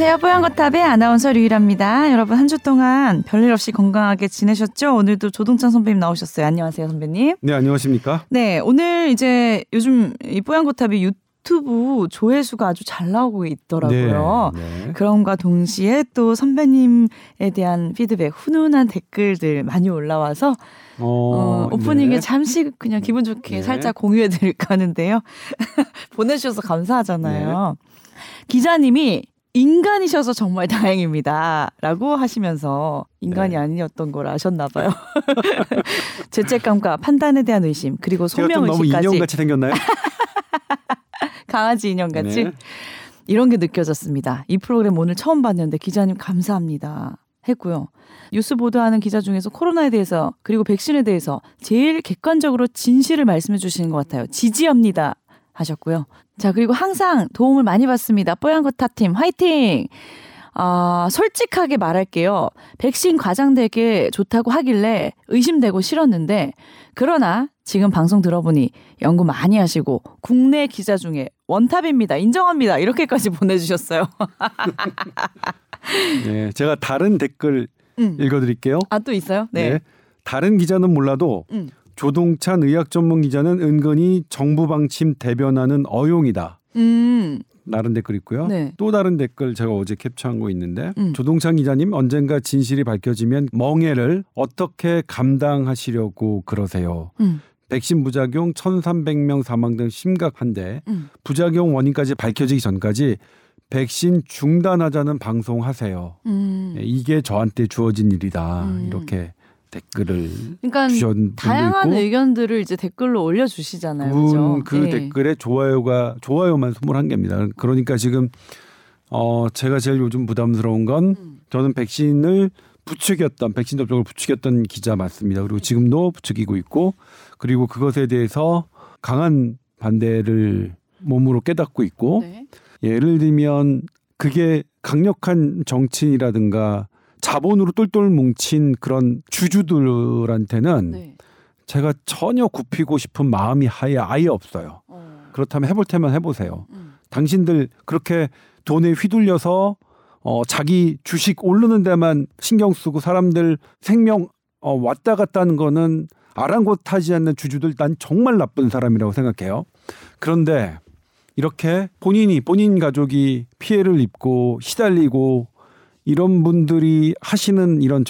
안녕하세요. 뽀얀거탑의 아나운서 류일합니다. 여러분 한 주 동안 별일 없이 건강하게 지내셨죠? 오늘도 조동찬 선배님 나오셨어요. 안녕하세요, 선배님. 네, 안녕하십니까? 네, 오늘 이제 요즘 이 뽀얀거탑이 유튜브 조회수가 아주 잘 나오고 있더라고요. 네, 네. 그럼과 동시에 또 선배님에 대한 피드백, 훈훈한 댓글들 많이 올라와서 어, 어, 오프닝에 네. 잠시 그냥 기분 좋게 네. 살짝 공유해 드릴까 하는데요. 보내주셔서 감사하잖아요. 기자님이 인간이셔서 정말 다행입니다. 라고 하시면서 인간이 네. 아니었던 걸 아셨나 봐요. 죄책감과 판단에 대한 의심, 그리고 제가 좀 소명 너무 의식까지 인형같이 생겼나요? 강아지 인형 같이 네. 이런 게 느껴졌습니다. 이 프로그램 오늘 처음 봤는데 기자님 감사합니다. 했고요. 뉴스 보도하는 기자 중에서 코로나에 대해서 그리고 백신에 대해서 제일 객관적으로 진실을 말씀해 주시는 것 같아요. 지지합니다. 하셨고요. 자, 그리고 항상 도움을 많이 받습니다. 뽀얀거탑팀 화이팅! 아, 솔직하게 말할게요. 백신 과장되게 좋다고 하길래 의심되고 싫었는데, 그러나 지금 방송 들어보니 연구 많이 하시고, 국내 기자 중에 원탑입니다. 인정합니다. 이렇게까지 보내주셨어요. 네, 제가 다른 댓글 음. 읽어드릴게요. 아, 또 있어요? 네. 다른 기자는 몰라도 음. 조동찬 의학 전문 기자는 은근히 정부 방침 대변하는 어용이다. 음, 다른 댓글 있고요. 네. 또 다른 댓글 제가 어제 캡처한 거 있는데 음. 조동찬 기자님 언젠가 진실이 밝혀지면 멍해를 어떻게 감당하시려고 그러세요. 음, 백신 부작용 1,300명 사망 등 심각한데 음. 부작용 원인까지 밝혀지기 전까지 백신 중단하자는 방송하세요. 음. 예, 이게 저한테 주어진 일이다. 음. 이렇게 댓글을 그러니까 주신 다양한 있고 의견들을 이제 댓글로 올려주시잖아요. 그분 그죠? 그 예. 댓글에 좋아요가 좋아요만 21개입니다. 그러니까 지금 어 제가 제일 요즘 부담스러운 건 음. 저는 백신을 부추겼던 백신 접종을 부추겼던 기자 맞습니다. 그리고 지금도 부추기고 있고 그리고 그것에 대해서 강한 반대를 몸으로 깨닫고 있고 네. 예를 들면 그게 강력한 정치인이라든가 자본으로 똘똘 뭉친 그런 주주들한테는 네. 제가 전혀 굽히고 싶은 마음이 하에 아예 없어요. 어. 그렇다면 해볼 테면 해보세요. 음. 당신들 그렇게 돈에 휘둘려서 어, 자기 주식 오르는 데만 신경 쓰고 사람들 생명 어, 왔다 갔다 하는 거는 아랑곳하지 않는 주주들 난 정말 나쁜 사람이라고 생각해요. 그런데 이렇게 본인이 본인 가족이 피해를 입고 시달리고 이런 분들이 하시는 이런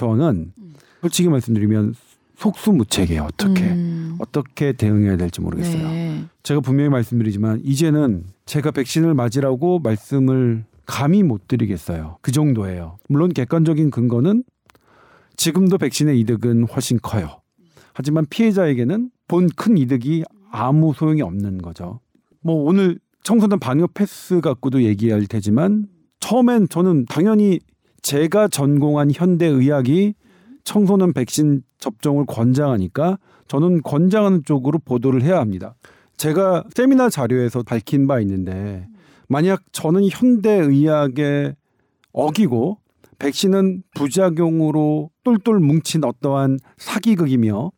음. 솔직히 말씀드리면 속수무책이에요. 어떻게 음. 어떻게 대응해야 될지 모르겠어요. 네. 제가 분명히 말씀드리지만 이제는 제가 백신을 맞으라고 말씀을 감히 못 드리겠어요. 그 정도예요. 물론 객관적인 근거는 지금도 백신의 이득은 훨씬 커요. 하지만 피해자에게는 본 큰 이득이 아무 소용이 없는 거죠. 뭐 오늘 청소년 방역 패스 갖고도 얘기할 테지만 처음엔 저는 당연히 제가 전공한 현대 의학이 청소년 백신 접종을 권장하니까 저는 권장하는 쪽으로 보도를 해야 합니다. 제가 세미나 자료에서 밝힌 바 있는데 만약 저는 현대 의학에 어기고 백신은 부작용으로 똘똘 뭉친 어떠한 사기극이며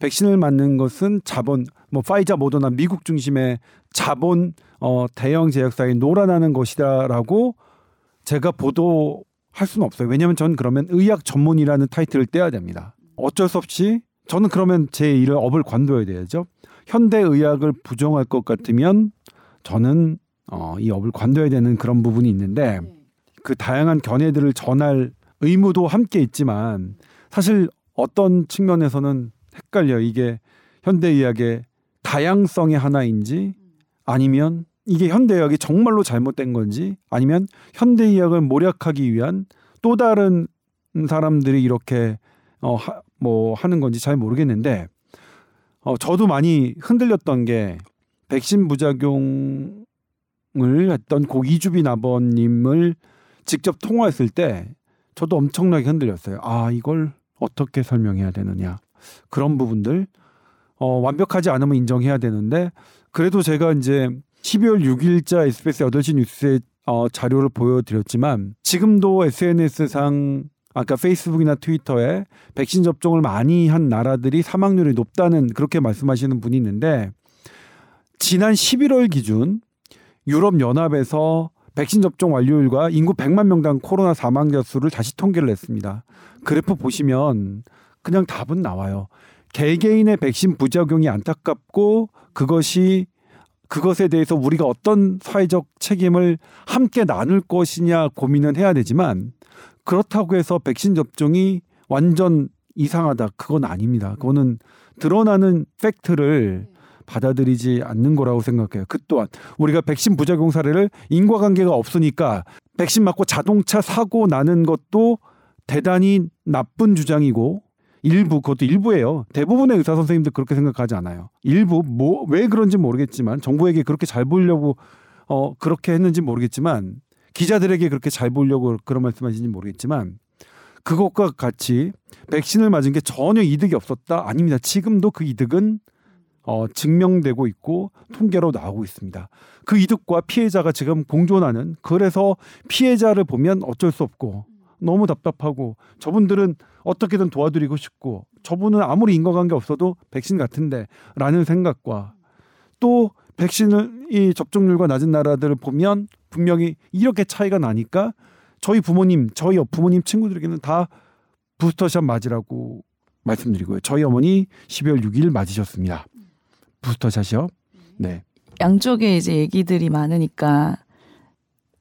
백신을 맞는 것은 자본 뭐 파이자 모더나 미국 중심의 자본 어 대형 제약사에 놀아나는 것이다라고 제가 보도 할 수는 없어요. 왜냐하면 저는 그러면 의학 전문이라는 타이틀을 떼야 됩니다. 어쩔 수 없이 저는 그러면 제 일을 업을 관둬야 되죠. 현대 의학을 부정할 것 같으면 저는 어, 이 업을 관둬야 되는 그런 부분이 있는데 그 다양한 견해들을 전할 의무도 함께 있지만 사실 어떤 측면에서는 헷갈려 요 이게 현대 의학의 다양성의 하나인지 아니면 이게 현대 의학이 정말로 잘못된 건지 아니면 현대 의학을 모략하기 위한 또 다른 사람들이 이렇게 어, 하, 뭐 하는 건지 잘 모르겠는데 어, 저도 많이 흔들렸던 게 백신 부작용을 했던 고 이주빈 아버님을 직접 통화했을 때 저도 엄청나게 흔들렸어요. 아 이걸 어떻게 설명해야 되느냐 그런 부분들 어, 완벽하지 않으면 인정해야 되는데 그래도 제가 이제 12월 6일자 SBS 8시 뉴스에 어, 자료를 보여드렸지만 지금도 SNS상 아까 페이스북이나 트위터에 백신 접종을 많이 한 나라들이 사망률이 높다는 그렇게 말씀하시는 분이 있는데 지난 11월 기준 유럽 연합에서 백신 접종 완료율과 인구 100만 명당 코로나 사망자 수를 다시 통계를 냈습니다. 그래프 보시면 그냥 답은 나와요. 개개인의 백신 부작용이 안타깝고 그것이 그것에 대해서 우리가 어떤 사회적 책임을 함께 나눌 것이냐 고민은 해야 되지만 그렇다고 해서 백신 접종이 완전 이상하다 그건 아닙니다. 그거는 드러나는 팩트를 받아들이지 않는 거라고 생각해요. 그 또한 우리가 백신 부작용 사례를 인과관계가 없으니까 백신 맞고 자동차 사고 나는 것도 대단히 나쁜 주장이고 일부 그것도 일부예요. 대부분의 의사 선생님들 그렇게 생각하지 않아요. 일부 뭐 왜 그런지 모르겠지만 정부에게 그렇게 잘 보려고 어 그렇게 했는지 모르겠지만 기자들에게 그렇게 잘 보려고 그런 말씀하시는지 모르겠지만 그것과 같이 백신을 맞은 게 전혀 이득이 없었다 아닙니다. 지금도 그 이득은 어, 증명되고 있고 통계로 나오고 있습니다. 그 이득과 피해자가 지금 공존하는 그래서 피해자를 보면 어쩔 수 없고 너무 답답하고 저분들은 어떻게든 도와드리고 싶고 저분은 아무리 인과관계 없어도 백신 같은데 라는 생각과 또 백신을 이 접종률과 낮은 나라들을 보면 분명히 이렇게 차이가 나니까 저희 부모님 저희 부모님 친구들에게는 다 부스터샷 맞으라고 말씀드리고요. 저희 어머니 12월 6일 맞으셨습니다. 부스터샷이요. 네. 양쪽에 이제 얘기들이 많으니까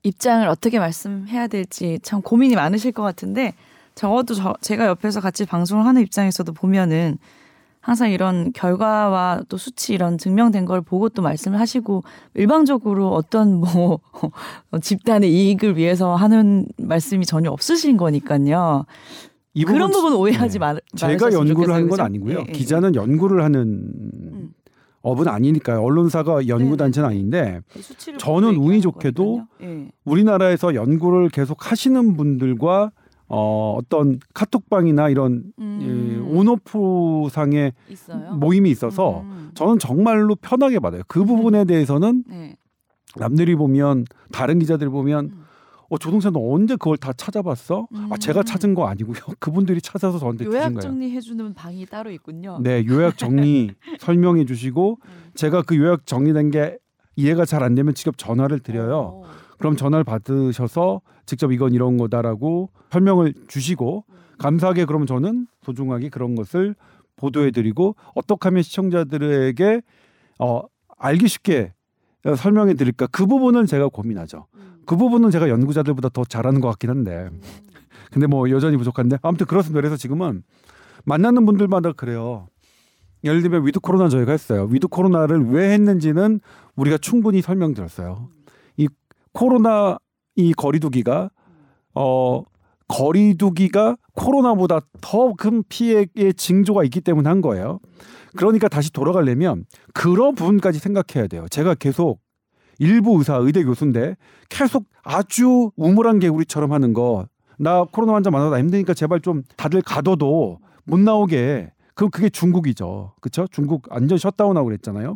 입장을 어떻게 말씀해야 될지 참 고민이 많으실 것 같은데 적어도 저, 제가 옆에서 같이 방송을 하는 입장에서도 보면은 항상 이런 결과와 또 수치 이런 증명된 걸 보고 또 말씀을 하시고 일방적으로 어떤 뭐 집단의 이익을 위해서 하는 말씀이 전혀 없으신 거니까요. 그런 부분 오해하지 네. 말. 제가 연구를 하는 건 아니고요. 예, 예. 기자는 연구를 하는 음. 업은 아니니까요. 언론사가 연구 단체는 아닌데 저는 운이 좋게도 예. 우리나라에서 연구를 계속 하시는 분들과 어, 어떤 카톡방이나 이런 음. 예, 온오프 상의 있어요? 모임이 있어서 음. 저는 정말로 편하게 받아요. 그 부분에 음. 대해서는 네. 남들이 보면 다른 기자들 보면 음. 어, 조동찬 너 언제 그걸 다 찾아봤어? 음. 아 제가 찾은 거 아니고요. 그분들이 찾아서 저한테 주신 거예요. 요약 정리해 주는 방이 따로 있군요. 네, 요약 정리 설명해 주시고 음. 제가 그 요약 정리된 게 이해가 잘 안 되면 직접 전화를 드려요. 오. 그럼 전화를 받으셔서 직접 이건 이런 거다라고 설명을 주시고 음. 감사하게 그러면 저는 소중하게 그런 것을 보도해 드리고 어떻게 하면 시청자들에게 어 알기 쉽게 설명해 드릴까 그 부분은 제가 고민하죠. 음. 그 부분은 제가 연구자들보다 더 잘하는 것 같긴 한데 음. 근데 뭐 여전히 부족한데 아무튼 그렇습니다. 그래서 지금은 만나는 분들마다 그래요. 예를 들면 with 코로나 저희가 했어요. with 코로나를 왜 했는지는 우리가 충분히 설명드렸어요. 이 코로나 이 거리두기가 어 거리두기가 코로나보다 더 큰 피해의 징조가 있기 때문에 한 거예요. 그러니까 다시 돌아가려면 그런 부분까지 생각해야 돼요. 제가 계속 일부 의사 의대 교수인데 계속 아주 우물한 개구리처럼 하는 거. 나 코로나 환자 많아서 힘드니까 제발 좀 다들 가둬도 못 나오게. 그럼 그게 중국이죠. 그렇죠? 중국 완전 셧다운하고 그랬잖아요.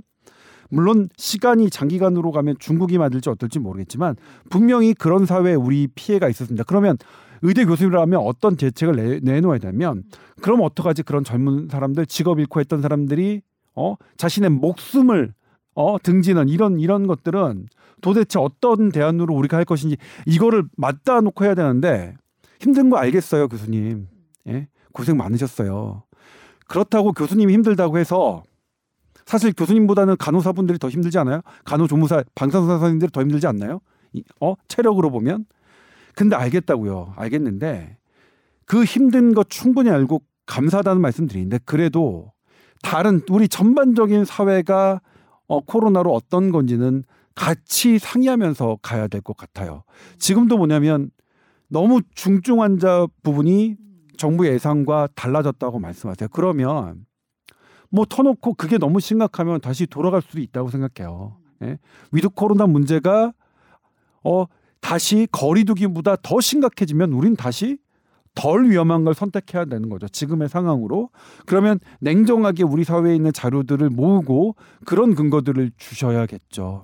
물론 시간이 장기간으로 가면 중국이 맞을지 어떨지 모르겠지만 분명히 그런 사회에 우리 피해가 있었습니다. 그러면 의대 교수라면 어떤 대책을 내, 내놓아야 되면 그럼 어떡하지 그런 젊은 사람들 직업 잃고 했던 사람들이 어 자신의 목숨을 어 등지는 이런 이런 것들은 도대체 어떤 대안으로 우리가 할 것인지 이거를 맞다 놓고 해야 되는데 힘든 거 알겠어요 교수님. 예? 고생 많으셨어요. 그렇다고 교수님이 힘들다고 해서 사실 교수님보다는 간호사분들이 더 힘들지 않아요? 간호조무사 방사선 선생님들이 더 힘들지 않나요? 어? 체력으로 보면? 근데 알겠다고요. 알겠는데 그 힘든 거 충분히 알고 감사하다는 말씀 드리는데 그래도 다른 우리 전반적인 사회가 어, 코로나로 어떤 건지는 같이 상의하면서 가야 될 것 같아요. 지금도 뭐냐면 너무 중증 환자 부분이 정부 예상과 달라졌다고 말씀하세요. 그러면 뭐 터놓고 그게 너무 심각하면 다시 돌아갈 수도 있다고 생각해요. 예? with 코로나 문제가 어 다시 거리두기보다 더 심각해지면 우린 다시 덜 위험한 걸 선택해야 되는 거죠. 지금의 상황으로. 그러면 냉정하게 우리 사회에 있는 자료들을 모으고 그런 근거들을 주셔야겠죠.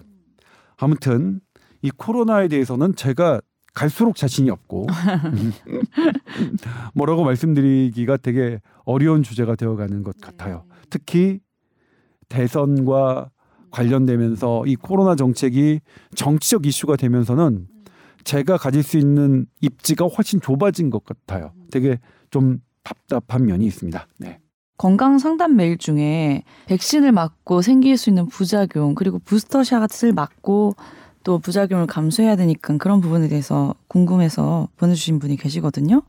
아무튼 이 코로나에 대해서는 제가 갈수록 자신이 없고 뭐라고 말씀드리기가 되게 어려운 주제가 되어가는 것 같아요. 특히 대선과 관련되면서 이 코로나 정책이 정치적 이슈가 되면서는 제가 가질 수 있는 입지가 훨씬 좁아진 것 같아요. 되게 좀 답답한 면이 있습니다. 네. 건강 상담 메일 중에 백신을 맞고 생길 수 있는 부작용 그리고 부스터샷을 맞고 또 부작용을 감수해야 되니까 그런 부분에 대해서 궁금해서 보내주신 분이 계시거든요.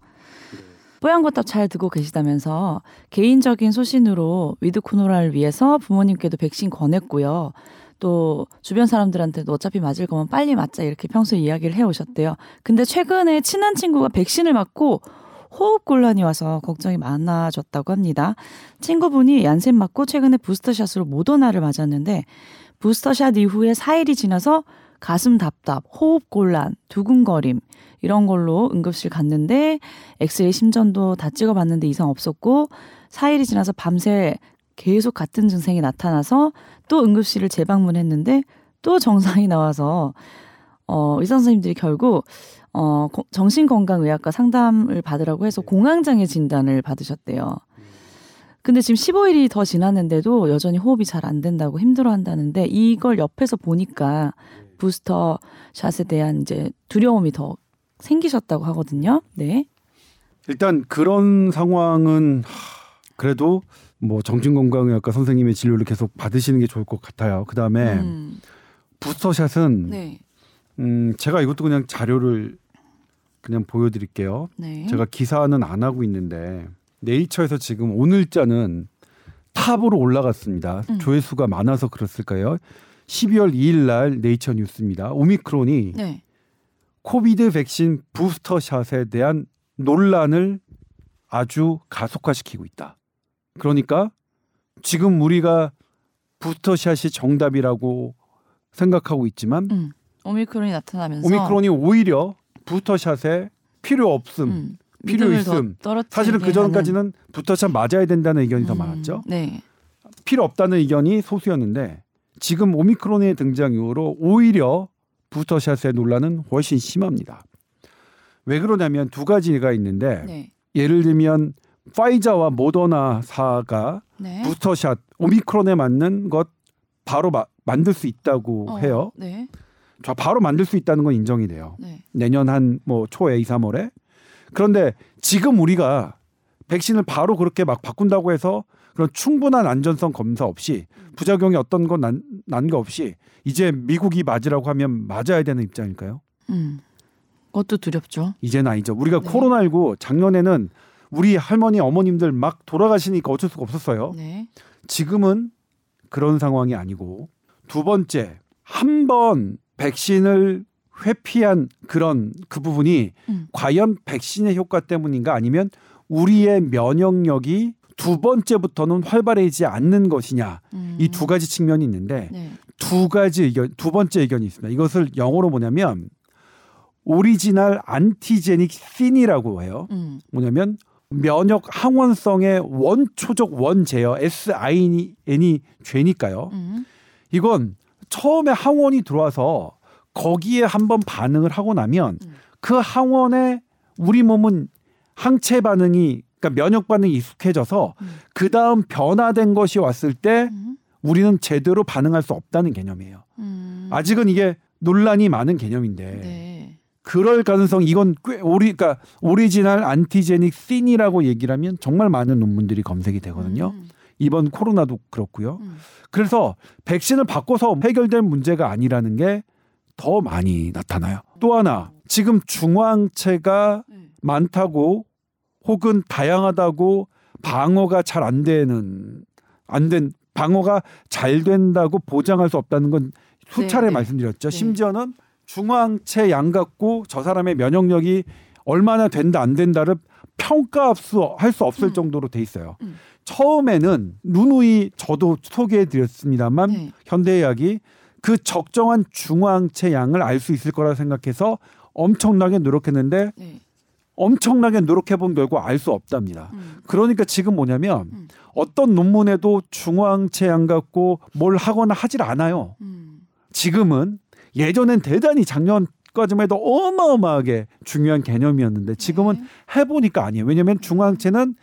뽀얀거탑 잘 듣고 계시다면서 개인적인 소신으로 위드 코로나를 위해서 부모님께도 백신 권했고요. 또 주변 사람들한테도 어차피 맞을 거면 빨리 맞자 이렇게 평소에 이야기를 해오셨대요. 근데 최근에 친한 친구가 백신을 맞고 호흡 곤란이 와서 걱정이 많아졌다고 합니다. 친구분이 얀센 맞고 최근에 부스터샷으로 모더나를 맞았는데 부스터샷 이후에 4일이 지나서 가슴 답답, 호흡 곤란, 두근거림 이런 걸로 응급실 갔는데 엑스레이 심전도 다 찍어봤는데 이상 없었고 4일이 지나서 밤새 계속 같은 증상이 나타나서 또 응급실을 재방문했는데 또 정상이 나와서 어, 의사 선생님들이 결국 어, 정신건강의학과 상담을 받으라고 해서 공황장애 진단을 받으셨대요. 근데 지금 15일이 더 지났는데도 여전히 호흡이 잘 안 된다고 힘들어 한다는데 이걸 옆에서 보니까 부스터 샷에 대한 이제 두려움이 더 생기셨다고 하거든요. 네. 일단 그런 상황은 그래도 뭐 정신건강의학과 선생님의 진료를 계속 받으시는 게 좋을 것 같아요. 그 다음에 음. 부스터샷은 네. 음 제가 이것도 그냥 자료를 그냥 보여드릴게요. 네. 제가 기사는 안 하고 있는데 네이처에서 지금 오늘자는 탑으로 올라갔습니다. 음. 조회수가 많아서 그렇을까요? 12월 2일 날 네이처 뉴스입니다. 오미크론이 네. 코비드 백신 부스터 샷에 대한 논란을 아주 가속화시키고 있다. 그러니까 지금 우리가 부스터 샷이 정답이라고 생각하고 있지만 음. 오미크론이 나타나면서 오미크론이 오히려 부스터샷에 필요 없음, 음, 필요 있음. 사실은 그 전까지는 부스터샷 맞아야 된다는 의견이 음, 더 많았죠. 네. 필요 없다는 의견이 소수였는데 지금 오미크론의 등장 이후로 오히려 부스터샷의 논란은 훨씬 심합니다. 왜 그러냐면 두 가지가 있는데 네. 예를 들면 파이자와 모더나사가 네. 부스터샷 오미크론에 맞는 것 바로 마, 만들 수 있다고 어, 해요. 네. 저 바로 만들 수 있다는 건 인정이 돼요. 네. 내년 한 뭐 초에 2, 3월에. 그런데 지금 우리가 백신을 바로 그렇게 막 바꾼다고 해서 그런 충분한 안전성 검사 없이 부작용이 어떤 건난거 없이 이제 미국이 맞으라고 하면 맞아야 되는 입장일까요? 음. 그것도 두렵죠. 이제는 아니죠. 우리가 네. 코로나19 작년에는 우리 할머니 어머님들 막 돌아가시니까 어쩔 수가 없었어요. 네. 지금은 그런 상황이 아니고 두 번째 한 번 백신을 회피한 그런 그 부분이 음. 과연 백신의 효과 때문인가 아니면 우리의 면역력이 두 번째부터는 활발해지지 않는 것이냐 음. 이두 가지 측면이 있는데 네. 두 가지 의견 두 번째 의견이 있습니다. 이것을 영어로 뭐냐면 original antigenic sin이라고 해요. 음. 뭐냐면 면역 항원성의 원초적 원죄예요 SIN이 죄니까요. 음. 이건 처음에 항원이 들어와서 거기에 한번 반응을 하고 나면 음. 그 항원에 우리 몸은 항체 반응이 그러니까 면역 반응이 익숙해져서 음. 그 다음 변화된 것이 왔을 때 음. 우리는 제대로 반응할 수 없다는 개념이에요. 음. 아직은 이게 논란이 많은 개념인데 네. 그럴 가능성 이건 꽤 오리 그러니까 original antigenic sin이라고 얘기를 하면 정말 많은 논문들이 검색이 되거든요. 음. 이번 코로나도 그렇고요. 음. 그래서 백신을 바꿔서 해결될 문제가 아니라는 게 더 많이 나타나요. 또 하나 지금 중화항체가 네. 많다고 혹은 다양하다고 방어가 잘 안 되는 안 된 방어가 잘 된다고 보장할 수 없다는 건 수차례 네, 네. 말씀드렸죠. 네. 심지어는 중화항체 양 갖고 저 사람의 면역력이 얼마나 된다 안 된다를 평가할 수, 할 수 없을 음. 정도로 돼 있어요. 음. 처음에는 누누이 저도 소개해 드렸습니다만 네. 현대의학이 그 적정한 중화항체 양을 알 수 있을 거라 생각해서 엄청나게 노력했는데 네. 엄청나게 노력해 본 결과 알 수 없답니다. 음. 그러니까 지금 뭐냐면 음. 어떤 논문에도 중화항체 양 갖고 뭘 하거나 하질 않아요. 음. 지금은 예전엔 대단히 작년 까지만 해도 어마어마하게 중요한 개념이었는데 지금은 네. 해보니까 아니에요. 왜냐하면 중화항체는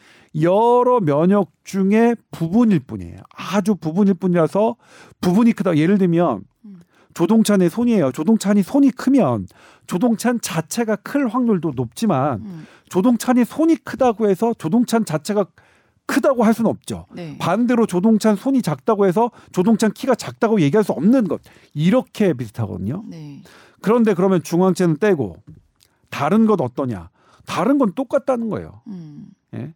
여러 면역 중에 부분일 뿐이에요. 아주 부분일 뿐이라서 부분이 크다. 예를 들면 음. 조동찬의 손이에요. 조동찬이 손이 크면 조동찬 자체가 클 확률도 높지만 음. 조동찬이 손이 크다고 해서 조동찬 자체가 크다고 할 수는 없죠. 네. 반대로 조동찬 손이 작다고 해서 조동찬 키가 작다고 얘기할 수 없는 것. 이렇게 비슷하거든요. 네. 그런데 그러면 중앙체는 떼고 다른 것 어떠냐? 다른 건 똑같다는 거예요. 음. 예?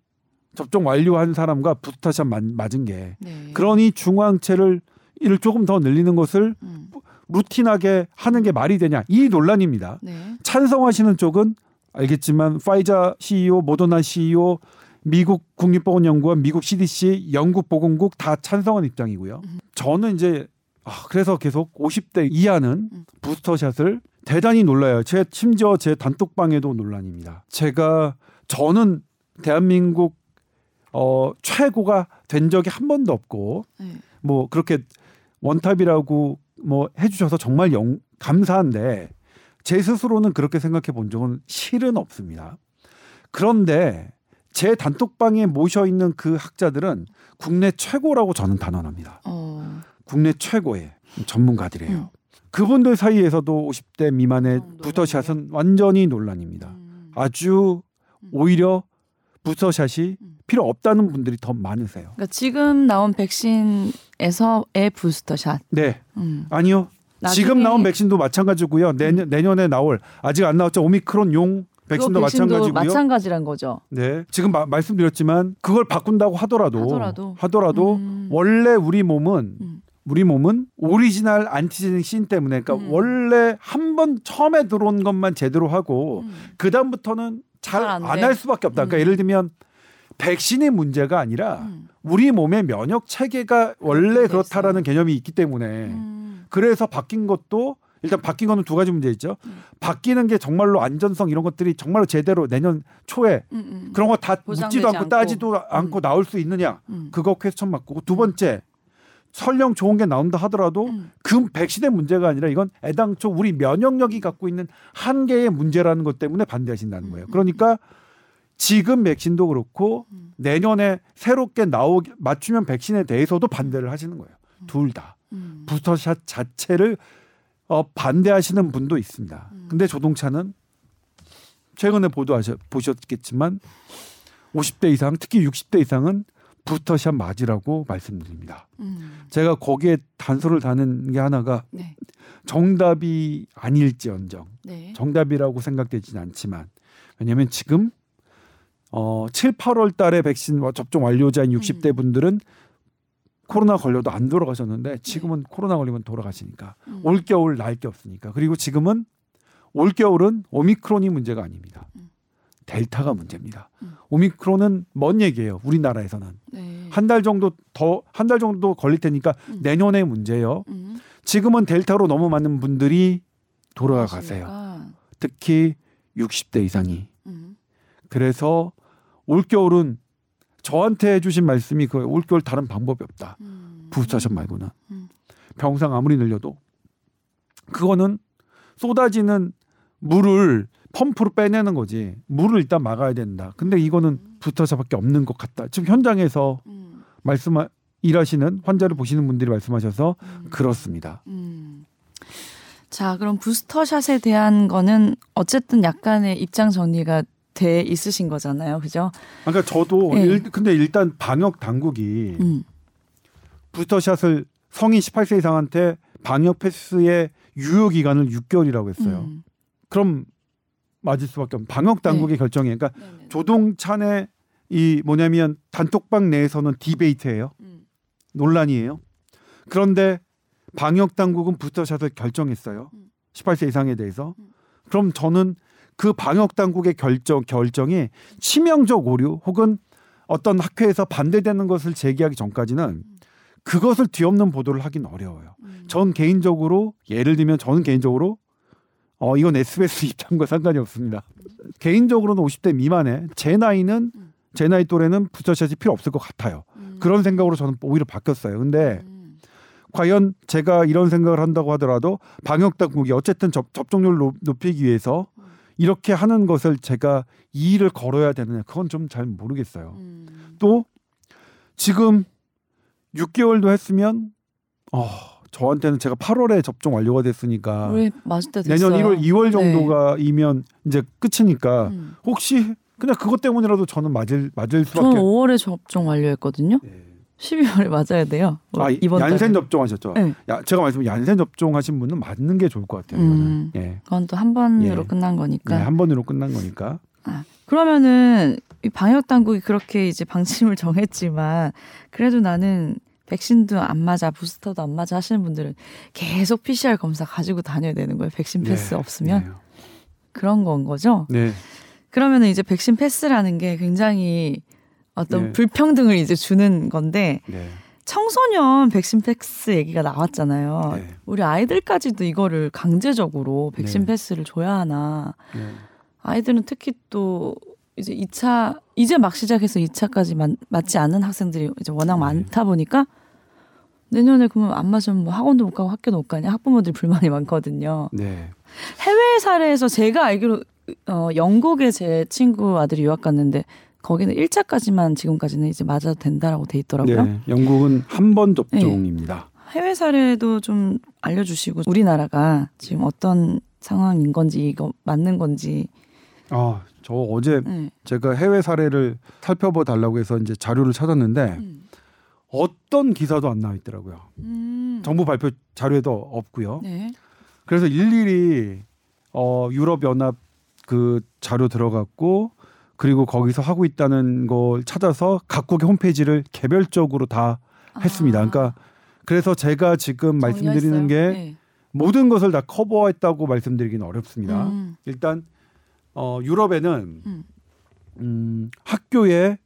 접종 완료한 사람과 부스터샷 맞- 맞은 게 네. 그러니 중앙체를 이를 조금 더 늘리는 것을 음. 루틴하게 하는 게 말이 되냐 이 논란입니다. 네. 찬성하시는 쪽은 알겠지만 파이자 CEO, 모더나 CEO, 미국 국립보건연구원, 미국 CDC, 영국 보건국 다 찬성한 입장이고요. 음. 저는 이제 아, 그래서 계속 50대 이하는 음. 부스터샷을 대단히 놀라요. 제 심지어 제 단톡방에도 논란입니다. 제가 저는 대한민국 어, 최고가 된 적이 한 번도 없고 네. 뭐 그렇게 원탑이라고 뭐 해주셔서 정말 영, 감사한데 제 스스로는 그렇게 생각해 본 적은 실은 없습니다. 그런데 제 단톡방에 모셔 있는 그 학자들은 국내 최고라고 저는 단언합니다. 어. 국내 최고의 전문가들이에요. 음. 그분들 사이에서도 50대 미만의 어, 부터샷은 완전히 논란입니다. 음. 아주 오히려 부스터샷이 음. 필요 없다는 분들이 더 많으세요. 그러니까 지금 나온 백신에서의 부스터샷. 네, 음. 아니요. 지금 나온 백신도 마찬가지고요. 내년 내년에 나올 아직 안 나왔죠. 오미크론 용 백신도 마찬가지고요. 마찬가지란 거죠. 네, 지금 마- 말씀드렸지만 그걸 바꾼다고 하더라도 하더라도. 하더라도 음. 원래 우리 몸은 음. 우리 몸은 original antigenic sin 때문에 그러니까 음. 원래 한 번 처음에 들어온 것만 제대로 하고 음. 그 다음부터는 잘안 돼. 할 수밖에 없다. 그러니까 음. 예를 들면 백신의 문제가 아니라 음. 우리 몸의 면역 체계가 원래 그렇다라는. 개념이 있기 때문에 음. 그래서 바뀐 것도 일단 바뀐 거는 두 가지 문제 있죠. 음. 바뀌는 게 정말로 안전성 이런 것들이 정말로 제대로 내년 초에 음, 음. 그런 거 다 묻지도 않고 않고. 따지도 않고 음. 나올 수 있느냐 음. 그거 퀘스천 맞고 두 번째 설령 좋은 게 나온다 하더라도 음. 그 백신의 문제가 아니라 이건 애당초 우리 면역력이 갖고 있는 한계의 문제라는 것 때문에 반대하신다는 거예요. 그러니까 지금 백신도 그렇고 음. 내년에 새롭게 나오 맞춤형 백신에 대해서도 반대를 하시는 거예요. 둘 다. 음. 부스터샷 자체를 어, 반대하시는 분도 있습니다. 음. 근데 조동차는 최근에 보도하셨 보셨겠지만 50대 이상 특히 60대 이상은 부스터샷 맞으라고 말씀드립니다. 음. 제가 거기에 단서를 다는 게 하나가 네. 정답이 아닐지언정 네. 정답이라고 생각되지는 않지만 왜냐하면 지금 어 7, 8월 달에 백신 접종 완료자인 60대 음. 분들은 코로나 걸려도 안 돌아가셨는데 지금은 코로나 걸리면 돌아가시니까 음. 올 겨울 날 게 없으니까 그리고 지금은 올 겨울은 오미크론이 문제가 아닙니다. 음. 델타가 문제입니다. 음. 오미크론은 먼 얘기예요. 우리나라에서는 네. 한달 정도 더 한 달 정도 걸릴 테니까 음. 내년의 문제예요. 음. 지금은 델타로 너무 많은 분들이 돌아가세요. 그러시니까. 특히 60대 이상이. 음. 그래서 올겨울은 저한테 해주신 말씀이 그 올겨울 다른 방법이 없다. 음. 부스터샷 말고는 음. 병상 아무리 늘려도 그거는 쏟아지는 물을 펌프로 빼내는 거지. 물을 일단 막아야 된다. 근데 이거는 부스터샷밖에 없는 것 같다. 지금 현장에서 음. 말씀 일하시는 환자를 보시는 분들이 말씀하셔서 음. 그렇습니다. 음. 자, 그럼 부스터샷에 대한 거는 어쨌든 약간의 입장 정리가 돼 있으신 거잖아요. 그죠? 그러니까 저도 네. 일, 근데 일단 방역 당국이 음. 부스터샷을 성인 18세 이상한테 방역 패스의 유효 기간을 6개월이라고 했어요. 음. 그럼 맞을 수밖에 없는 방역 당국의 결정이에요. 그러니까 네네. 조동찬의 이 뭐냐면 단톡방 내에서는 디베이트예요. 음. 논란이에요. 그런데 방역 당국은 부스터샷을 결정했어요. 음. 18세 이상에 대해서. 음. 그럼 저는 그 방역 당국의 결정 결정이 치명적 오류 혹은 어떤 학회에서 반대되는 것을 제기하기 전까지는 그것을 뒤엎는 보도를 하긴 어려워요. 음. 전 개인적으로 예를 들면 저는 개인적으로 어 이건 SBS 입장과 상관이 없습니다. 개인적으로는 50대 미만에 제 나이는 음. 제 나이 또래는 부스터샷이 필요 없을 것 같아요. 음. 그런 생각으로 저는 오히려 바뀌었어요. 근데 음. 과연 제가 이런 생각을 한다고 하더라도 방역 당국이 어쨌든 접, 접종률을 높- 높이기 위해서 음. 이렇게 하는 것을 제가 이의를 걸어야 되느냐 그건 좀 잘 모르겠어요. 음. 또 지금 6개월도 했으면 어, 저한테는 제가 8월에 접종 완료가 됐으니까. 내년 1월 2월 네. 정도가이면 이제 끝이니까 음. 혹시 그냥 그것 때문이라도 저는 맞을 맞을 저는 수밖에 5월에 접종 완료했거든요. 예. 12월에 맞아야 돼요. 아, 이번 얀센 달에. 접종하셨죠? 네. 야, 제가 말씀 얀센 접종하신 분은 맞는 게 좋을 것 같아요. 음. 이거는. 예. 그건 또 한 번으로 예. 끝난 거니까. 네, 한 번으로 끝난 거니까. 아, 그러면은 이 방역 당국이 그렇게 이제 방침을 정했지만 그래도 나는 백신도 안 맞아 부스터도 안 맞아 하시는 분들은 계속 PCR 검사 가지고 다녀야 되는 거예요. 백신 패스 네. 없으면 그런 건 거죠. 네. 네. 그러면은 이제 백신 패스라는 게 굉장히 어떤 네. 불평등을 이제 주는 건데 네. 청소년 백신 패스 얘기가 나왔잖아요. 네. 우리 아이들까지도 이거를 강제적으로 백신 네. 패스를 줘야 하나. 네. 아이들은 특히 또 이제 2차 이제 막 시작해서 2차까지 맞지 않는 학생들이 이제 워낙 네. 많다 보니까 내년에 그러면 안 맞으면 뭐 학원도 못 가고 학교도 못 가냐 학부모들이 불만이 많거든요. 네. 해외 사례에서 제가 알기로 어 영국에 제 친구 아들이 유학 갔는데 거기는 1차까지만 지금까지는 이제 맞아도 된다라고 돼 있더라고요. 네. 영국은 한 번 접종입니다. 해외 사례도 좀 알려주시고 우리나라가 지금 어떤 상황인 건지 이거 맞는 건지 아, 저 어제 네. 제가 해외 사례를 살펴봐 달라고 해서 이제 자료를 찾았는데 음. 어떤 기사도 안 나와 있더라고요. 음. 정부 발표 자료에도 없고요. 네. 그래서 일일이 어 유럽 연합 그 자료 들어갔고 그리고 거기서 하고 있다는 걸 찾아서 각국의 홈페이지를 개별적으로 다 했습니다. 아, 그러니까 그래서 제가 지금 말씀드리는? 게 네. 모든 것을 다 커버했다고 말씀드리기는 어렵습니다. 음. 일단 어 유럽에는 음. 음 학교에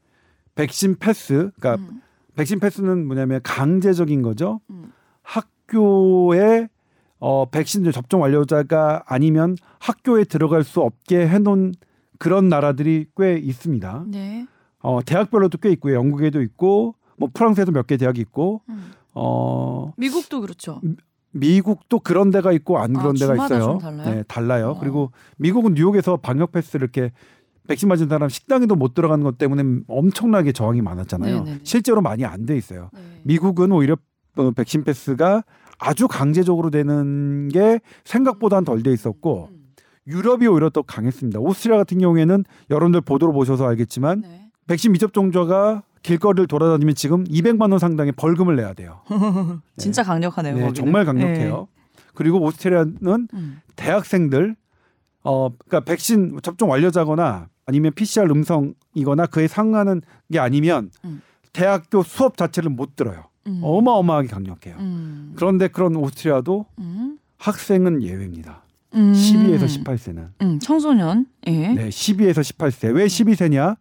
백신 패스 그러니까 음. 백신 패스는 뭐냐면 강제적인 거죠. 음. 학교에 어 백신 접종 완료자가 아니면 학교에 들어갈 수 없게 해놓은 그런 나라들이 꽤 있습니다. 네. 어 대학별로도 꽤 있고요. 영국에도 있고 뭐 프랑스에도 몇 개 대학이 있고 음. 어 미국도 그렇죠. 미국도 그런 데가 있고 안 아, 그런 데가 주마다 있어요. 좀 달라요? 네, 달라요. 어. 그리고 미국은 뉴욕에서 방역 패스를 이렇게 백신 맞은 사람 식당에도 못 들어가는 것 때문에 엄청나게 저항이 많았잖아요. 네네네. 실제로 많이 안 돼 있어요. 네. 미국은 오히려 어, 백신 패스가 아주 강제적으로 되는 게 생각보다는 덜 돼 있었고 음. 유럽이 오히려 더 강했습니다. 오스트리아 같은 경우에는 여러분들 보도로 보셔서 알겠지만 네. 백신 미접종자가 길거리를 돌아다니면 지금 200만 원 상당의 벌금을 내야 돼요. 진짜 강력하네요. 네. 정말 강력해요. 그리고 오스트리아는 네. 음. 대학생들 어 그러니까 백신 접종 완료자거나 아니면 PCR 음성이거나 그에 상하는 게 아니면 음. 대학교 수업 자체를 못 들어요. 음. 어마어마하게 강력해요. 음. 그런데 그런 오스트리아도 음. 학생은 예외입니다. 음. 12에서 18세는. 음, 청소년. 예. 네, 12에서 18세. 왜 12세냐?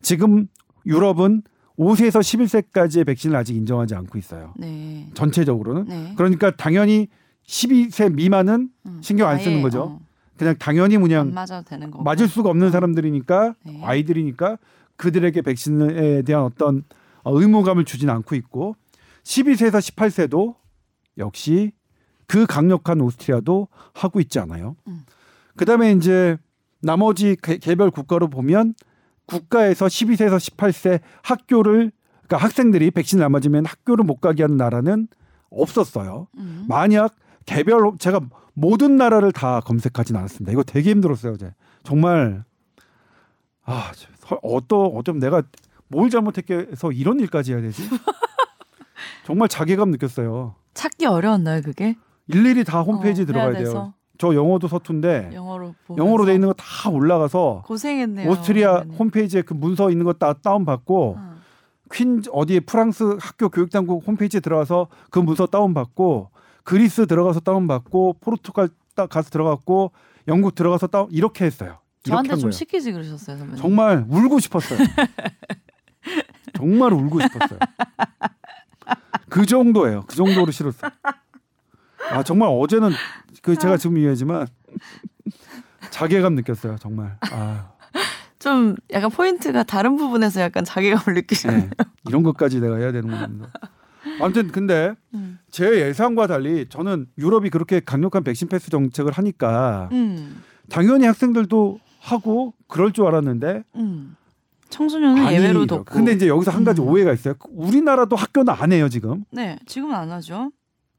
지금 유럽은 5세에서 11세까지의 백신을 아직 인정하지 않고 있어요. 네. 전체적으로는. 네. 그러니까 당연히 12세 미만은 음. 신경 안 쓰는 거죠. 어, 그냥 당연히 안 그냥 맞아도 되는 거고. 맞을 수가 없는 사람들이니까 네. 아이들이니까 그들에게 백신에 대한 어떤 어, 의무감을 주진 않고 있고 12세에서 18세도 역시 그 강력한 오스트리아도 하고 있지 않아요. 음. 그다음에 이제 나머지 개- 개별 국가로 보면 국가에서 12세에서 18세 학교를 그러니까 학생들이 백신을 안 맞으면 학교를 못 가게 하는 나라는 없었어요. 음. 만약 개별 제가 모든 나라를 다 검색하진 않았습니다. 이거 되게 힘들었어요, 어제. 정말 아, 저- 어떠 어쩜 내가 뭘 잘못했게서 이런 일까지 해야 되지? 정말 자괴감 느꼈어요. 찾기 어려웠나요, 그게? 일일이 다 홈페이지 어, 들어가야 돼요. 저 영어도 서툰데 영어로. 영어로 돼 있는 거 다 올라가서 고생했네요. 오스트리아 선배님. 홈페이지에 그 문서 있는 거 다 다운 받고 어. 퀸 어디에 프랑스 학교 교육당국 홈페이지에 들어가서 그 문서 다운 받고 그리스 들어가서 다운 받고 포르투갈 따- 가서 들어갔고 영국 들어가서 다운 이렇게 했어요. 이렇게 저한테 한 좀. 시키지 그러셨어요, 선배님. 정말 울고 싶었어요. 정말 울고 싶었어요. 그 정도예요. 그 정도로 싫었어요. 아 정말 어제는 그 제가 지금 이해하지만 자괴감 느꼈어요. 정말. 아 좀 약간 포인트가 다른 부분에서 약간 자괴감을 느끼시는. 네. 이런 것까지 내가 해야 되는구나. 아무튼 근데 음. 제 예상과 달리 저는 유럽이 그렇게 강력한 백신 패스 정책을 하니까 음. 당연히 학생들도 하고 그럴 줄 알았는데 음. 청소년은 예외로 뒀고. 근데 이제 여기서 한 가지 음. 오해가 있어요. 우리나라도 학교는 안 해요 지금. 네, 지금은 안 하죠.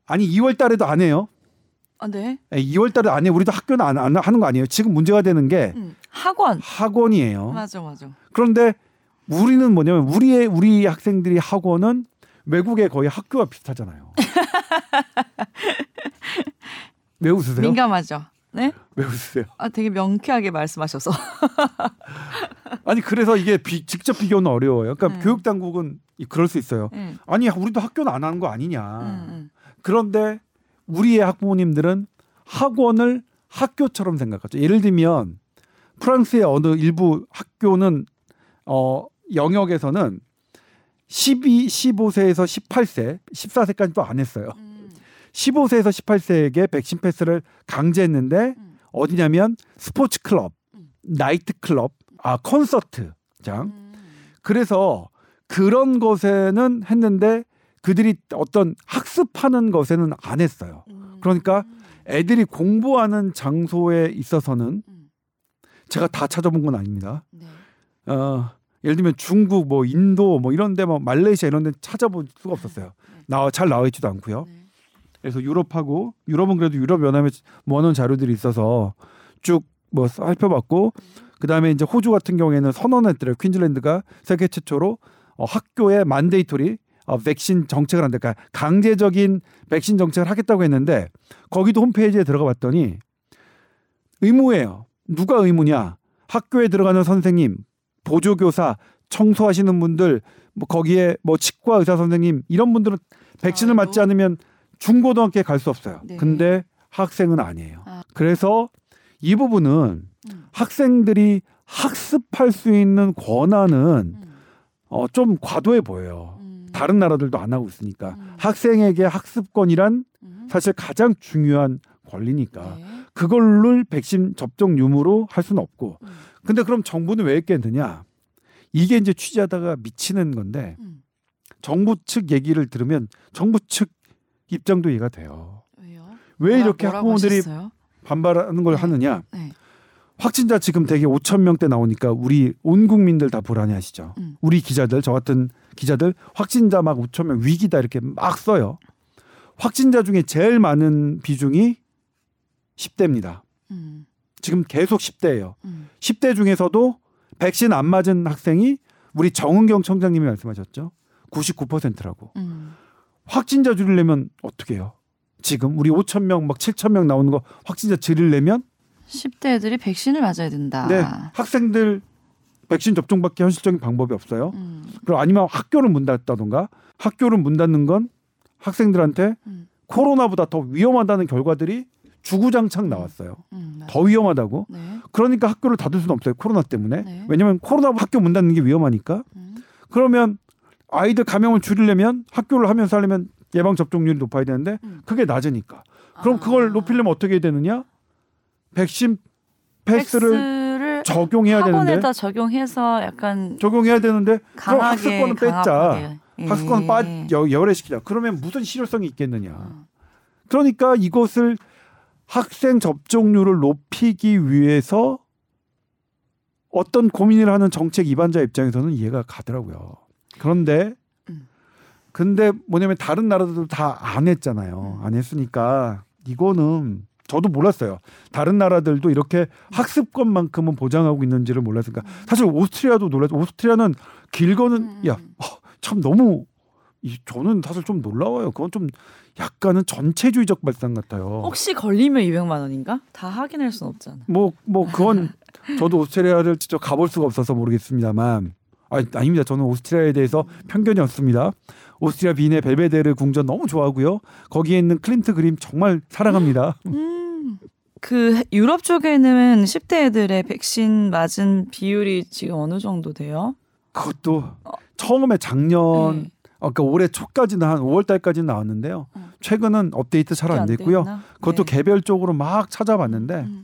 아니 2월 달에도 안 해요. 아, 네. 예, 2월 달에 안 해. 우리도 학교는 안, 안 하는 거 아니에요. 지금 문제가 되는 게 음, 학원. 학원이에요. 맞아, 맞아. 그런데 우리는 뭐냐면 우리의 우리 학생들이 학원은 외국의 거의 학교와 비슷하잖아요. 왜 웃으세요? 민감하죠. 네? 왜 웃으세요? 아, 되게 명쾌하게 말씀하셔서. 아니 그래서 이게 비- 직접 비교는 어려워요. 그러니까 음. 교육 당국은 이- 그럴 수 있어요. 음, 아니 우리도 학교는 안 하는 거 아니냐. 그런데 우리의 학부모님들은 학원을 학교처럼 생각하죠. 예를 들면 프랑스의 어느 일부 학교는 어 영역에서는 12, 15세에서 18세, 14세까지도 안 했어요. 음, 15세에서 18세에게 백신 패스를 강제했는데 음. 어디냐면 스포츠 클럽, 음. 나이트 클럽, 아 콘서트장. 음. 그래서 그런 것에는 했는데 그들이 어떤 학습하는 것에는 안 했어요. 음. 그러니까 애들이 공부하는 장소에 있어서는 음. 제가 다 찾아본 건 아닙니다. 네. 어, 예를 들면 중국, 뭐 인도, 뭐 이런 데, 뭐 말레이시아 이런 데 찾아볼 수가 없었어요. 나와 잘 나와 있지도 않고요. 네. 그래서 유럽하고 유럽은 그래도 유럽 연합에 모아놓은 자료들이 있어서 쭉 뭐 살펴봤고 그 다음에 이제 호주 같은 경우에는 선언했더래요. 퀸즐랜드가 세계 최초로 어, 학교에 만데이토리 어, 백신 정책을 한다. 그러니까 강제적인 백신 정책을 하겠다고 했는데 거기도 홈페이지에 들어가 봤더니 의무예요. 누가 의무냐? 학교에 들어가는 선생님, 보조교사, 청소하시는 분들, 뭐 거기에 뭐 치과 의사 선생님 이런 분들은 백신을 아이고. 맞지 않으면 중고등학교에 갈 수 없어요. 네. 근데 학생은 아니에요. 아. 그래서 이 부분은 음. 학생들이 학습할 수 있는 권한은 음. 어, 좀 과도해 보여요. 음. 다른 나라들도 안 하고 있으니까 음. 학생에게 학습권이란 음. 사실 가장 중요한 권리니까 네. 그걸를 백신 접종 유무로 할 수는 없고 음. 근데 그럼 정부는 왜 했겠느냐 이게 이제 취재하다가 미치는 건데 음. 정부 측 얘기를 들으면 정부 측 입장도 이해가 돼요 왜요? 왜 뭐라- 이렇게 학부모들이 하셨어요? 반발하는 걸 네. 하느냐 네. 확진자 지금 되게 5천 명대 나오니까 우리 온 국민들 다 불안해하시죠. 음. 우리 기자들 저 같은 기자들 확진자 막 5천 명 위기다 이렇게 막 써요. 확진자 중에 제일 많은 비중이 10대입니다. 음. 지금 계속 10대예요. 음. 10대 중에서도 백신 안 맞은 학생이 우리 정은경 청장님이 말씀하셨죠. 99%라고. 음. 확진자 줄이려면 어떻게 해요? 지금 우리 5천 명, 막 7천 명 나오는 거 확진자 줄이려면 10대 애들이 백신을 맞아야 된다. 네, 학생들 백신 접종밖에 현실적인 방법이 없어요. 음. 그럼 아니면 학교를 문 닫다던가 학교를 문 닫는 건 학생들한테 음. 코로나보다 더 위험하다는 결과들이 주구장창 나왔어요. 음. 더 위험하다고. 네. 그러니까 학교를 닫을 수는 없어요. 코로나 때문에. 네. 왜냐하면 코로나 학교 문 닫는 게 위험하니까. 음. 그러면 아이들 감염을 줄이려면 학교를 하면서 하려면 예방 접종률이 높아야 되는데 음. 그게 낮으니까. 그럼 아. 그걸 높이려면 어떻게 해야 되느냐? 백신 패스를 패스를 적용해야 되는데 적용해서 약간 적용해야 되는데 그럼 강하게 학습권은 뺐자. 예. 학습권 빠 여- 열애시키자. 그러면 무슨 실효성이 있겠느냐. 어. 그러니까 이것을 학생 접종률을 높이기 위해서 어떤 고민을 하는 정책 입안자 입장에서는 이해가 가더라고요. 그런데 음. 근데 뭐냐면 다른 나라들도 다 안 했잖아요. 음. 안 했으니까 이거는 저도 몰랐어요. 다른 나라들도 이렇게 학습권만큼은 보장하고 있는지를 몰랐으니까 사실 오스트리아도 놀랐죠. 오스트리아는 길거는 음. 야 어, 참 너무 이 저는 사실 좀 놀라워요. 그건 좀 약간은 전체주의적 발상 같아요. 혹시 걸리면 200만 원인가? 다 확인할 순 없잖아. 뭐뭐 그건 저도 오스트리아를 직접 가볼 수가 없어서 모르겠습니다만 아 아닙니다. 저는 오스트리아에 대해서 편견이 없습니다. 오스트리아 빈의 벨베데르 궁전 너무 좋아하고요. 거기에 있는 클림트 그림 정말 사랑합니다. 음. 그 유럽 쪽에는 10대 애들의 백신 맞은 비율이 지금 어느 정도 돼요? 그것도 처음에 작년 네. 어, 그러니까 올해 초까지는 한 5월 달까지는 나왔는데요. 음. 최근은 업데이트 잘 안 됐고요. 그것도 네. 개별적으로 막 찾아봤는데 음.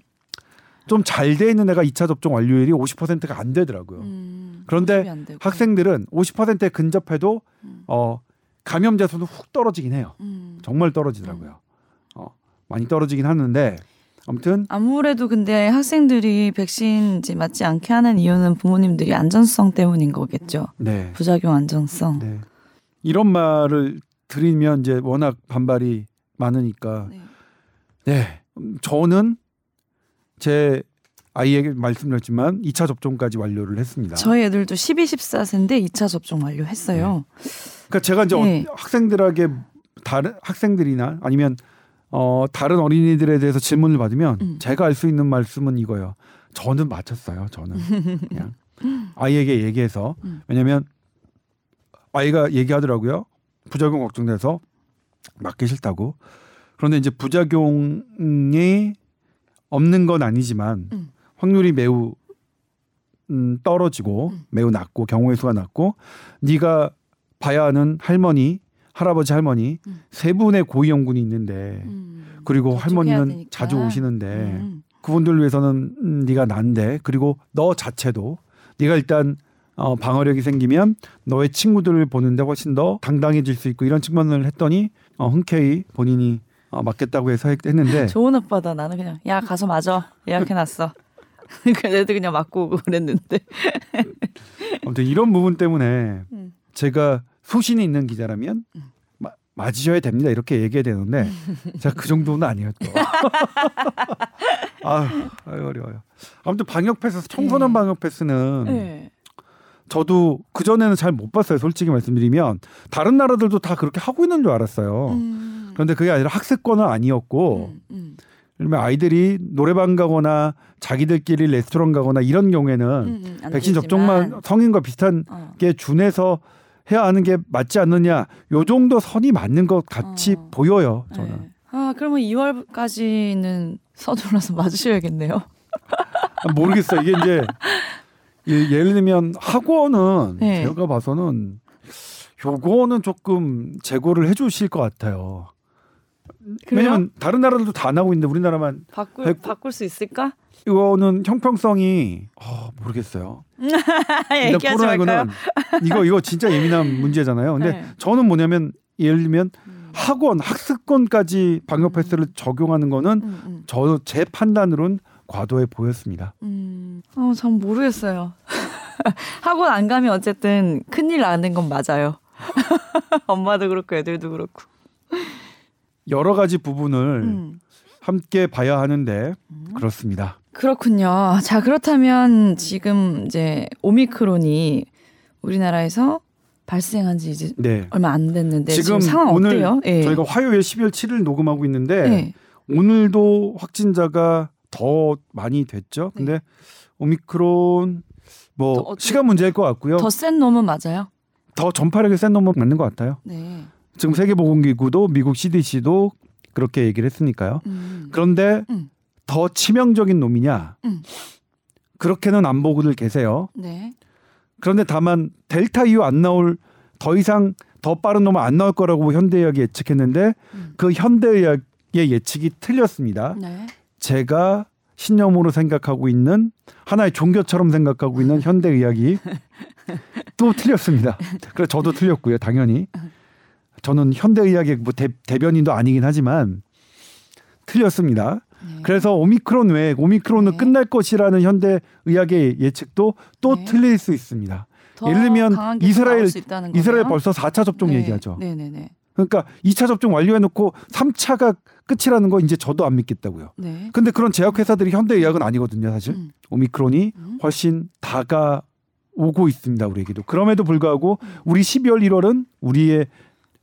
좀잘 돼 있는 애가 2차 접종 완료율이 50%가 안 되더라고요. 음. 그런데 50이 안. 학생들은 50%에 근접해도 음. 어, 감염자 수는 훅 떨어지긴 해요. 음. 정말 떨어지더라고요. 어, 많이 떨어지긴 하는데 아무튼 아무래도 근데 학생들이 백신 이제 맞지 않게 하는 이유는 부모님들이 안전성 때문인 거겠죠. 네. 부작용 안전성. 네. 이런 말을 드리면 이제 워낙 반발이 많으니까 네. 네 음, 저는 제 아이에게 말씀드렸지만 2차 접종까지 완료를 했습니다. 저희 애들도 12, 14세인데 2차 접종 완료했어요. 그러니까 제가 이제 네. 어- 학생들에게 다른 학생들이나 아니면 어 다른 어린이들에 대해서 질문을 받으면 음. 제가 알 수 있는 말씀은 이거예요. 저는 맞췄어요. 저는 그냥 아이에게 얘기해서 음. 왜냐면 아이가 얘기하더라고요. 부작용 걱정돼서 맞기 싫다고. 그런데 이제 부작용이 없는 건 아니지만 음. 확률이 매우 음, 떨어지고 음. 매우 낮고 경우의 수가 낮고 네가 봐야 하는 할머니, 할아버지 할머니 음. 세 분의 고위험군이 있는데 음. 그리고 할머니는. 자주 오시는데 음. 그분들 위해서는 음, 네가 난데 그리고 너 자체도 네가 일단 어, 방어력이 생기면 너의 친구들을 보는데 훨씬 더 당당해질 수 있고 이런 측면을 했더니 어, 흔쾌히 본인이 어, 맞겠다고 해서 했- 했는데 좋은 아빠다. 나는 그냥 야 가서 맞아 예약해놨어. 그 애들 그냥 맞고 오고 그랬는데. 아무튼 이런 부분 때문에 음. 제가 소신이 있는 기자라면 음. 마- 맞으셔야 됩니다 이렇게 얘기해야 되는데 제가 그 정도는 또. 아유, 아유 어려워요. 아무튼 방역 패스 청소년 네. 방역 패스는 네. 저도 그 전에는 잘 못 봤어요. 솔직히 말씀드리면 다른 나라들도 다 그렇게 하고 있는 줄 알았어요. 음. 그런데 그게 아니라 학습권은 아니었고, 음, 음. 그러면 아이들이 노래방 가거나 자기들끼리 레스토랑 가거나 이런 경우에는 음, 음, 안 백신 되지만. 접종만 성인과 비슷한 어. 게 준해서 해야 하는 게 맞지 않느냐. 요 정도 선이 맞는 것 같이 어. 보여요. 저는. 네. 아 그러면 2월까지는 서둘러서 맞으셔야겠네요. 아, 모르겠어요. 이게 이제 예- 예를 들면 학원은 네. 제가 봐서는 요거는 조금 재고를 해주실 것 같아요. 그래요? 왜냐면 다른 나라들도 다 안 하고 있는데 우리나라만 바꿀 백- 바꿀 수 있을까? 이거는 형평성이 어, 모르겠어요. 일단 말까요? 코로나19는 이거 이거 진짜 예민한 문제잖아요. 근데 네. 저는 뭐냐면 예를 들면 음. 학원 학습권까지 방역 패스를 적용하는 거는 음, 음. 저제 판단으로는 과도해 보였습니다. 음. 어, 전 모르겠어요. 학원 안 가면 어쨌든 큰일 나는 건 맞아요. 엄마도 그렇고 애들도 그렇고. 여러 가지 부분을 음. 함께 봐야 하는데 음. 그렇습니다. 그렇군요. 자, 그렇다면 지금 이제 오미크론이 우리나라에서 발생한 지 이제 네. 얼마 안 됐는데 지금, 지금 상황 오늘 어때요? 예. 저희가 화요일 12월 7일 녹음하고 있는데 네. 오늘도 확진자가 더 많이 됐죠. 근데 오미크론 뭐더 어떻게- 시간 문제일 것 같고요. 더, 더센 놈은 맞아요. 전파력이 센 놈은 맞는 것 같아요. 네. 지금 세계보건기구도 미국 CDC도 그렇게 얘기를 했으니까요. 음. 그런데 음. 더 치명적인 놈이냐? 음. 그렇게는 안 보고들 계세요. 네. 그런데 다만 델타 이후 안 나올 더 이상 더 빠른 놈은 안 나올 거라고 현대의학이 예측했는데 음. 그 현대의학의 예측이 틀렸습니다. 네. 제가 신념으로 생각하고 있는 하나의 종교처럼 생각하고 있는 현대의학이 또 틀렸습니다. 그래서 저도 틀렸고요, 당연히. 저는 현대의학의 뭐 대, 대변인도 아니긴 하지만 틀렸습니다. 네. 그래서 오미크론 외에 오미크론은 네. 끝날 것이라는 현대의학의 예측도 또 네. 틀릴 수 있습니다. 더 예를 들면 이스라엘- 이스라엘? 벌써 4차 접종 네. 얘기하죠. 네네네. 그러니까 2차 접종 완료해놓고 3차가 끝이라는 거 이제 저도 안 믿겠다고요. 네. 근데 그런 제약회사들이 현대의학은 아니거든요, 사실. 음. 오미크론이 음. 훨씬 다가오고 있습니다, 우리에게도. 그럼에도 불구하고 음. 우리 12월 1월은 우리의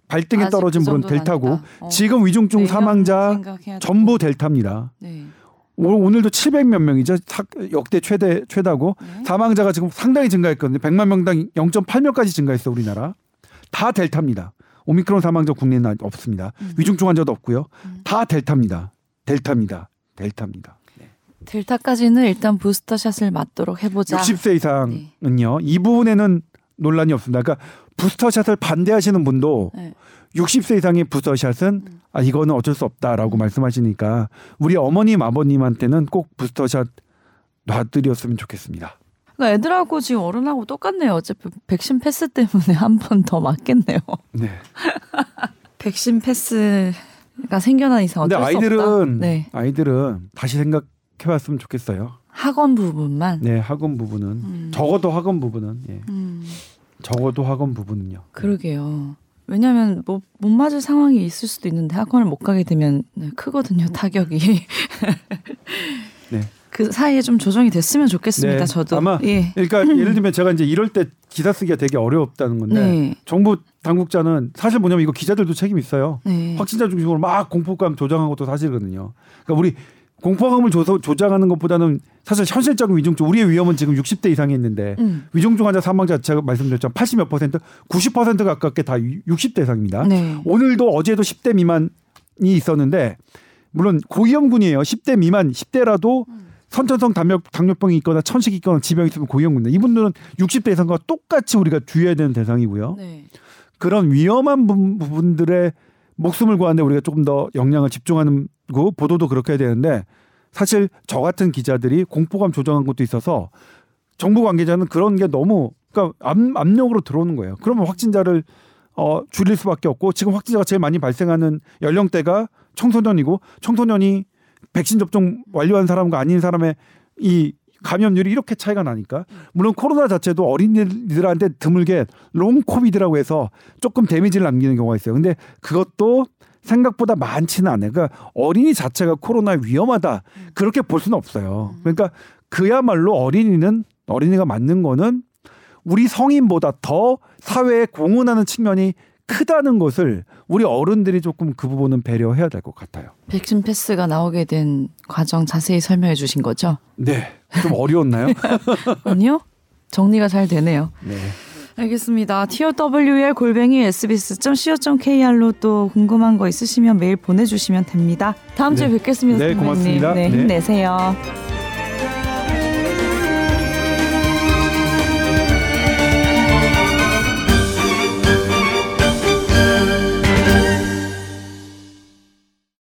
발등에 떨어진 그 물은 정도는 델타고. 어. 지금 위중증 내년 사망자 전부 델타입니다. 네. 오- 오늘도 700 몇 명이죠. 사- 역대 최대 최다고 네. 사망자가 지금 상당히 증가했거든요. 100만 명당 0.8명까지 증가했어 우리나라. 다 델타입니다. 오미크론 사망자 국내에는 없습니다. 음. 위중증 환자도 없고요. 음. 다 델타입니다. 델타입니다. 델타입니다. 델타까지는 일단 부스터샷을 맞도록 해보자. 60세 이상은요. 이 부분에는 논란이 없습니다. 그러니까 부스터샷을 반대하시는 분도 네. 60세 이상의 부스터샷은 음. 아 이거는 어쩔 수 없다라고 말씀하시니까 우리 어머님 아버님한테는 꼭 부스터샷 놔드렸으면 좋겠습니다. 그러니까 애들하고 지금 어른하고 똑같네요. 어차피 백신 패스 때문에 한 번 더 맞겠네요. 네. 백신 패스가 생겨난 이상 근데 어쩔 수 없다. 아이들은 네. 아이들은 다시 생각해봤으면 좋겠어요. 학원 부분만. 네, 학원 부분은 음. 적어도 학원 부분은 예. 음, 적어도 학원 부분은요. 그러게요. 왜냐하면 뭐 못 맞을 상황이 있을 수도 있는데 학원을 못 가게 되면 네, 크거든요 타격이. 네. 그 사이에 좀 조정이 됐으면 좋겠습니다. 네, 저도. 아마 예. 그러니까 예를 들면 제가 이제 이럴 때 기사 쓰기가 되게 어려웠다는 건데 네. 정부 당국자는 사실 뭐냐면 이거 기자들도 책임 있어요. 네. 확진자 중심으로 막 공포감 조장한 것도 사실이거든요. 그러니까 우리 공포감을 조서, 조장하는 것보다는 사실 현실적인 위중증 우리의 위험은 지금 60대 이상이 있는데 음. 위중증 환자 사망자 제가 말씀드렸죠 80몇 퍼센트 90% 가깝게 다 60대 이상입니다. 네. 오늘도 어제도 10대 미만이 있었는데 물론 고위험군이에요. 10대 미만 10대라도 선천성 당뇨, 당뇨병이 있거나 천식이 있거나 지병이 있으면 고위험군데 이분들은 60대 이상과 똑같이 우리가 주의해야 되는 대상이고요. 네. 그런 위험한 부- 부분들의 목숨을 구하는데 우리가 조금 더 역량을 집중하는 거 보도도 그렇게 해야 되는데 사실 저 같은 기자들이 공포감 조정한 것도 있어서 정부 관계자는 그런 게 너무 그러니까 압, 압력으로 들어오는 거예요. 그러면 확진자를 어, 줄일 수밖에 없고 지금 확진자가 제일 많이 발생하는 연령대가 청소년이고 청소년이 백신 접종 완료한 사람과 아닌 사람의 이 감염률이 이렇게 차이가 나니까 물론 코로나 자체도 어린이들한테 드물게 long COVID라고 해서 조금 데미지를 남기는 경우가 있어요. 근데 그것도 생각보다 많지는 않아요. 그러니까 어린이 자체가 코로나 위험하다 그렇게 볼 수는 없어요. 그러니까 그야말로 어린이는 어린이가 맞는 거는 우리 성인보다 더 사회에 공헌하는 측면이 크다는 것을 우리 어른들이 조금 그 부분은 배려해야 될 것 같아요. 백신 패스가 나오게 된 과정 자세히 설명해 주신 거죠? 네, 좀 어려웠나요? 아니요. 정리가 잘 되네요. 네. 알겠습니다. TOWR 골뱅이 sbs.co.kr로 또 궁금한 거 있으시면 메일 보내주시면 됩니다. 다음 주에 네. 뵙겠습니다. 네, 선배님. 고맙습니다. 네, 네. 힘내세요.